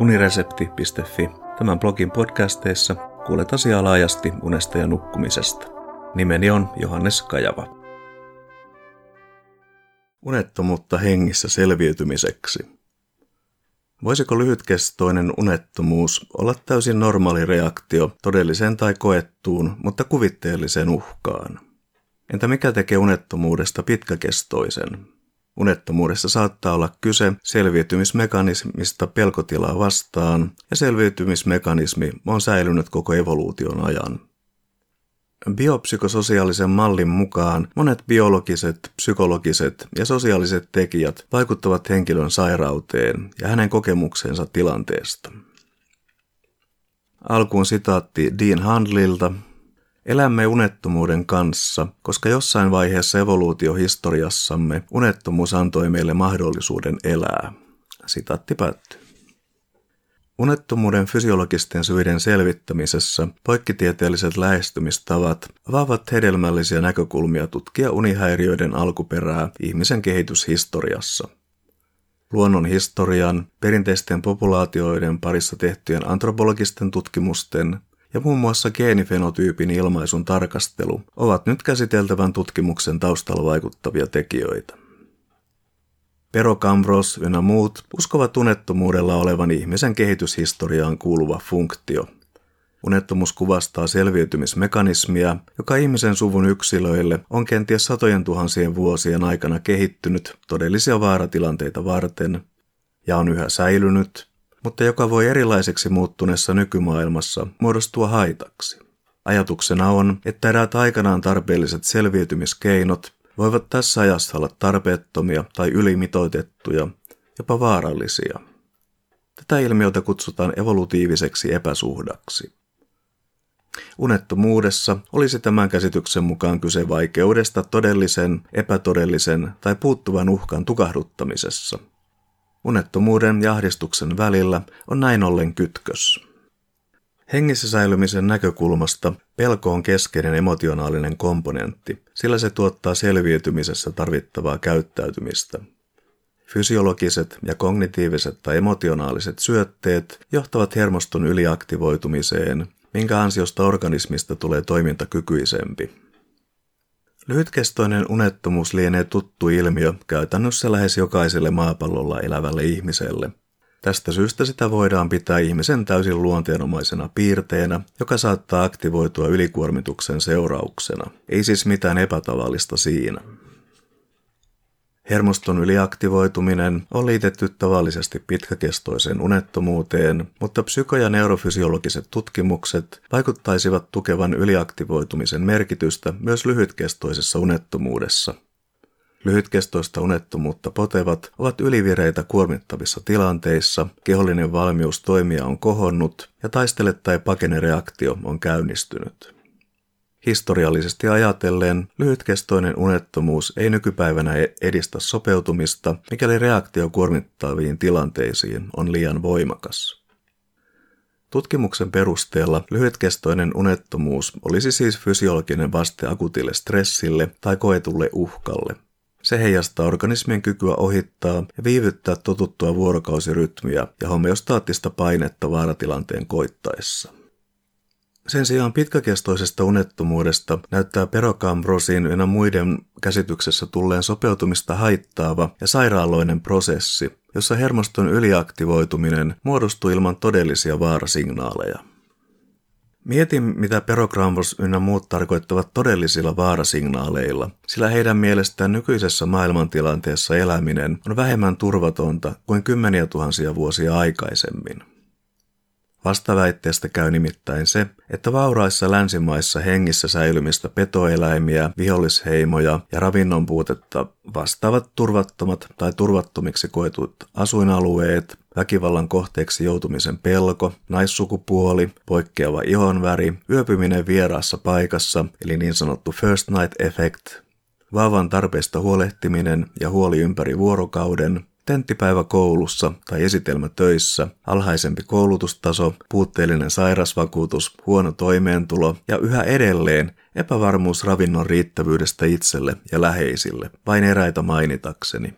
uniresepti.fi. Tämän blogin podcasteissa kuulet asiaa laajasti unesta ja nukkumisesta. Nimeni on Johannes Kajava. Unettomuutta hengissä selviytymiseksi. Voisiko lyhytkestoinen unettomuus olla täysin normaali reaktio todelliseen tai koettuun, mutta kuvitteelliseen uhkaan? Entä mikä tekee unettomuudesta pitkäkestoisen? Unettomuudessa saattaa olla kyse selviytymismekanismista pelkotilaa vastaan, ja selviytymismekanismi on säilynyt koko evoluution ajan. Biopsykososiaalisen mallin mukaan monet biologiset, psykologiset ja sosiaaliset tekijät vaikuttavat henkilön sairauteen ja hänen kokemuksensa tilanteesta. Alkuun sitaatti Dean Handlilta, Elämme unettomuuden kanssa, koska jossain vaiheessa evoluutiohistoriassamme unettomuus antoi meille mahdollisuuden elää. Sitaatti päättyy. Unettomuuden fysiologisten syiden selvittämisessä poikkitieteelliset lähestymistavat avaavat hedelmällisiä näkökulmia tutkia unihäiriöiden alkuperää ihmisen kehityshistoriassa. Luonnon historian, perinteisten populaatioiden parissa tehtyjen antropologisten tutkimusten ja muun muassa geenifenotyypin ilmaisun tarkastelu ovat nyt käsiteltävän tutkimuksen taustalla vaikuttavia tekijöitä. Pero Cambros ynnä muut uskovat unettomuudella olevan ihmisen kehityshistoriaan kuuluva funktio. Unettomuus kuvastaa selviytymismekanismia, joka ihmisen suvun yksilöille on kenties satojen tuhansien vuosien aikana kehittynyt todellisia vaaratilanteita varten ja on yhä säilynyt mutta joka voi erilaiseksi muuttuneessa nykymaailmassa muodostua haitaksi. Ajatuksena on, että eräät aikanaan tarpeelliset selviytymiskeinot voivat tässä ajassa olla tarpeettomia tai ylimitoitettuja, jopa vaarallisia. Tätä ilmiötä kutsutaan evolutiiviseksi epäsuhdaksi. Unettomuudessa olisi tämän käsityksen mukaan kyse vaikeudesta todellisen, epätodellisen tai puuttuvan uhkan tukahduttamisessa – Unettomuuden ja ahdistuksen välillä on näin ollen kytkös. Hengissä säilymisen näkökulmasta pelko on keskeinen emotionaalinen komponentti, sillä se tuottaa selviytymisessä tarvittavaa käyttäytymistä. Fysiologiset ja kognitiiviset tai emotionaaliset syötteet johtavat hermoston yliaktivoitumiseen, minkä ansiosta organismista tulee toimintakykyisempi. Lyhytkestoinen unettomuus lienee tuttu ilmiö käytännössä lähes jokaiselle maapallolla elävälle ihmiselle. Tästä syystä sitä voidaan pitää ihmisen täysin luonteenomaisena piirteenä, joka saattaa aktivoitua ylikuormituksen seurauksena. Ei siis mitään epätavallista siinä. Hermoston yliaktivoituminen on liitetty tavallisesti pitkäkestoiseen unettomuuteen, mutta psyko- ja neurofysiologiset tutkimukset vaikuttaisivat tukevan yliaktivoitumisen merkitystä myös lyhytkestoisessa unettomuudessa. Lyhytkestoista unettomuutta potevat ovat ylivireitä kuormittavissa tilanteissa, kehollinen valmius toimia on kohonnut ja taistele- tai pakenereaktio on käynnistynyt. Historiallisesti ajatellen lyhytkestoinen unettomuus ei nykypäivänä e- edistä sopeutumista, mikäli reaktio kuormittaviin tilanteisiin on liian voimakas. Tutkimuksen perusteella lyhytkestoinen unettomuus olisi siis fysiologinen vaste akutille stressille tai koetulle uhkalle. Se heijastaa organismin kykyä ohittaa ja viivyttää totuttua vuorokausirytmiä ja homeostaattista painetta vaaratilanteen koittaessa. Sen sijaan pitkäkestoisesta unettomuudesta näyttää perokambrosin ynnä muiden käsityksessä tulleen sopeutumista haittaava ja sairaaloinen prosessi, jossa hermoston yliaktivoituminen muodostuu ilman todellisia vaarasignaaleja. Mietin, mitä Perokrambos ynnä muut tarkoittavat todellisilla vaarasignaaleilla, sillä heidän mielestään nykyisessä maailmantilanteessa eläminen on vähemmän turvatonta kuin kymmeniä tuhansia vuosia aikaisemmin. Vastaväitteestä käy nimittäin se, että vauraissa länsimaissa hengissä säilymistä petoeläimiä, vihollisheimoja ja ravinnon puutetta vastaavat turvattomat tai turvattomiksi koetut asuinalueet, väkivallan kohteeksi joutumisen pelko, naissukupuoli, poikkeava ihonväri, yöpyminen vieraassa paikassa eli niin sanottu first night effect, vaavan tarpeesta huolehtiminen ja huoli ympäri vuorokauden, tenttipäivä koulussa tai esitelmä töissä, alhaisempi koulutustaso, puutteellinen sairasvakuutus, huono toimeentulo ja yhä edelleen epävarmuus ravinnon riittävyydestä itselle ja läheisille, vain eräitä mainitakseni.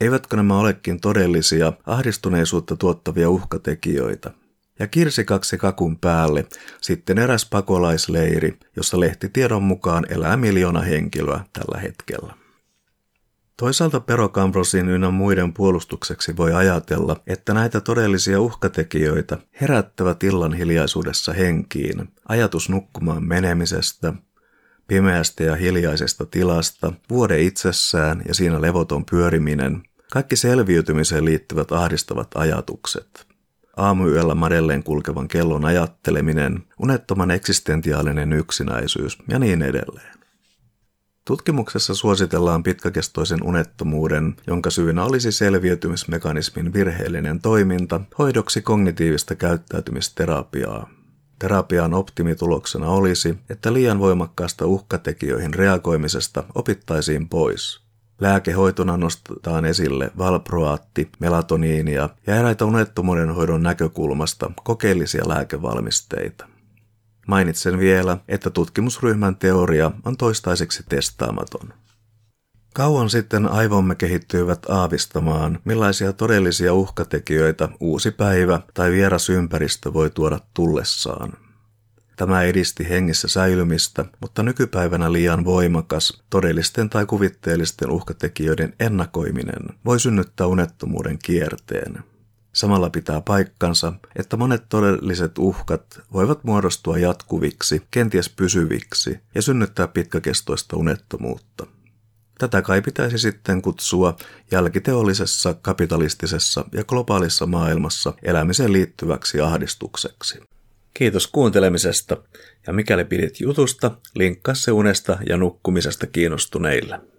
Eivätkö nämä olekin todellisia, ahdistuneisuutta tuottavia uhkatekijöitä? Ja kirsikaksi kakun päälle sitten eräs pakolaisleiri, jossa lehtitiedon mukaan elää miljoona henkilöä tällä hetkellä. Toisaalta Perokamprosin ynnä muiden puolustukseksi voi ajatella, että näitä todellisia uhkatekijöitä herättävät illan hiljaisuudessa henkiin, ajatus nukkumaan menemisestä, pimeästä ja hiljaisesta tilasta, vuode itsessään ja siinä levoton pyöriminen, kaikki selviytymiseen liittyvät ahdistavat ajatukset. Aamuyöllä madelleen kulkevan kellon ajatteleminen, unettoman eksistentiaalinen yksinäisyys ja niin edelleen. Tutkimuksessa suositellaan pitkäkestoisen unettomuuden, jonka syynä olisi selviytymismekanismin virheellinen toiminta, hoidoksi kognitiivista käyttäytymisterapiaa. Terapian optimituloksena olisi, että liian voimakkaasta uhkatekijöihin reagoimisesta opittaisiin pois. Lääkehoitona nostetaan esille valproaatti, melatoniinia ja eräitä unettomuuden hoidon näkökulmasta kokeellisia lääkevalmisteita. Mainitsen vielä, että tutkimusryhmän teoria on toistaiseksi testaamaton. Kauan sitten aivomme kehittyivät aavistamaan, millaisia todellisia uhkatekijöitä uusi päivä tai vieras ympäristö voi tuoda tullessaan. Tämä edisti hengissä säilymistä, mutta nykypäivänä liian voimakas, todellisten tai kuvitteellisten uhkatekijöiden ennakoiminen voi synnyttää unettomuuden kierteen. Samalla pitää paikkansa, että monet todelliset uhkat voivat muodostua jatkuviksi, kenties pysyviksi ja synnyttää pitkäkestoista unettomuutta. Tätä kai pitäisi sitten kutsua jälkiteollisessa, kapitalistisessa ja globaalissa maailmassa elämiseen liittyväksi ahdistukseksi. Kiitos kuuntelemisesta ja mikäli pidit jutusta, linkkaa se unesta ja nukkumisesta kiinnostuneille.